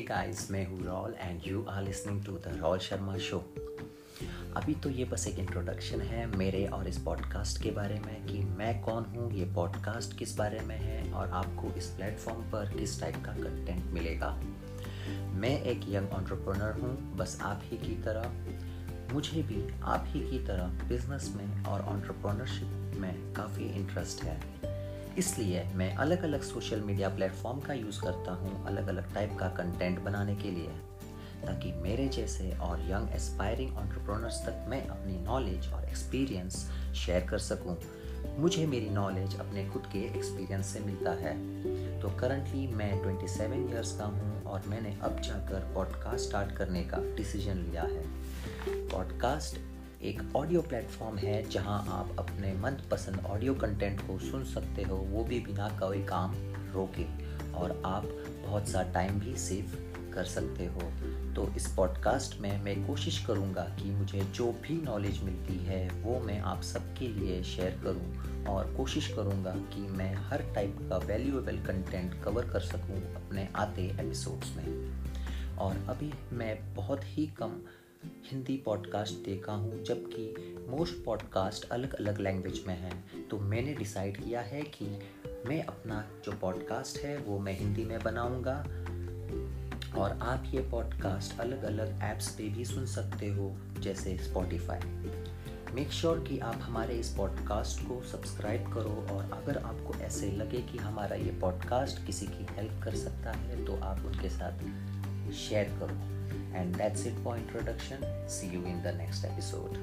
हे guys मैं हूँ Rahul and you are listening to the Rahul Sharma show अभी तो ये बस एक इंट्रोडक्शन है मेरे और इस पॉडकास्ट के बारे में कि मैं कौन हूँ, ये पॉडकास्ट किस बारे में है और आपको इस प्लेटफॉर्म पर किस टाइप का कंटेंट मिलेगा। मैं एक यंग ऑन्टरप्रनर हूँ, बस आप ही की तरह। मुझे भी आप ही की तरह बिज़नेस में और ऑन्टरप्रनरशिप में काफ़ी इंटरेस्ट है। इसलिए मैं अलग अलग सोशल मीडिया प्लेटफॉर्म का यूज़ करता हूँ अलग अलग टाइप का कंटेंट बनाने के लिए, ताकि मेरे जैसे और यंग एस्पायरिंग ऑन्टरप्रोनर्स तक मैं अपनी नॉलेज और एक्सपीरियंस शेयर कर सकूँ। मुझे मेरी नॉलेज अपने खुद के एक्सपीरियंस से मिलता है तो करंटली मैं 27 इयर्स का हूँ और मैंने अब जाकर पॉडकास्ट स्टार्ट करने का डिसीज़न लिया है पॉडकास्ट एक ऑडियो प्लेटफॉर्म है जहाँ आप अपने मनपसंद ऑडियो कंटेंट को सुन सकते हो, वो भी बिना कोई काम रोके, और आप बहुत सा टाइम भी सेव कर सकते हो। तो इस पॉडकास्ट में मैं कोशिश करूँगा कि मुझे जो भी नॉलेज मिलती है, वो मैं आप सबके लिए शेयर करूँ, और कोशिश करूँगा कि मैं हर टाइप का वैल्यूएबल कंटेंट कवर कर सकूँ अपने आते एपिसोड्स में। और अभी मैं बहुत ही कम हिंदी पॉडकास्ट देखा हूँ, जबकि मोस्ट पॉडकास्ट अलग अलग लैंग्वेज में हैं। तो मैंने डिसाइड किया है कि मैं अपना जो पॉडकास्ट है, वो मैं हिंदी में बनाऊँगा। और आप ये पॉडकास्ट अलग अलग ऐप्स पे भी सुन सकते हो, जैसे स्पॉटिफाई मेक श्योर sure कि आप हमारे इस पॉडकास्ट को सब्सक्राइब करो, और अगर आपको ऐसे लगे कि हमारा ये पॉडकास्ट किसी की हेल्प कर सकता है तो आप उनके साथ शेयर करो। And that's it for introduction. See you in the next episode.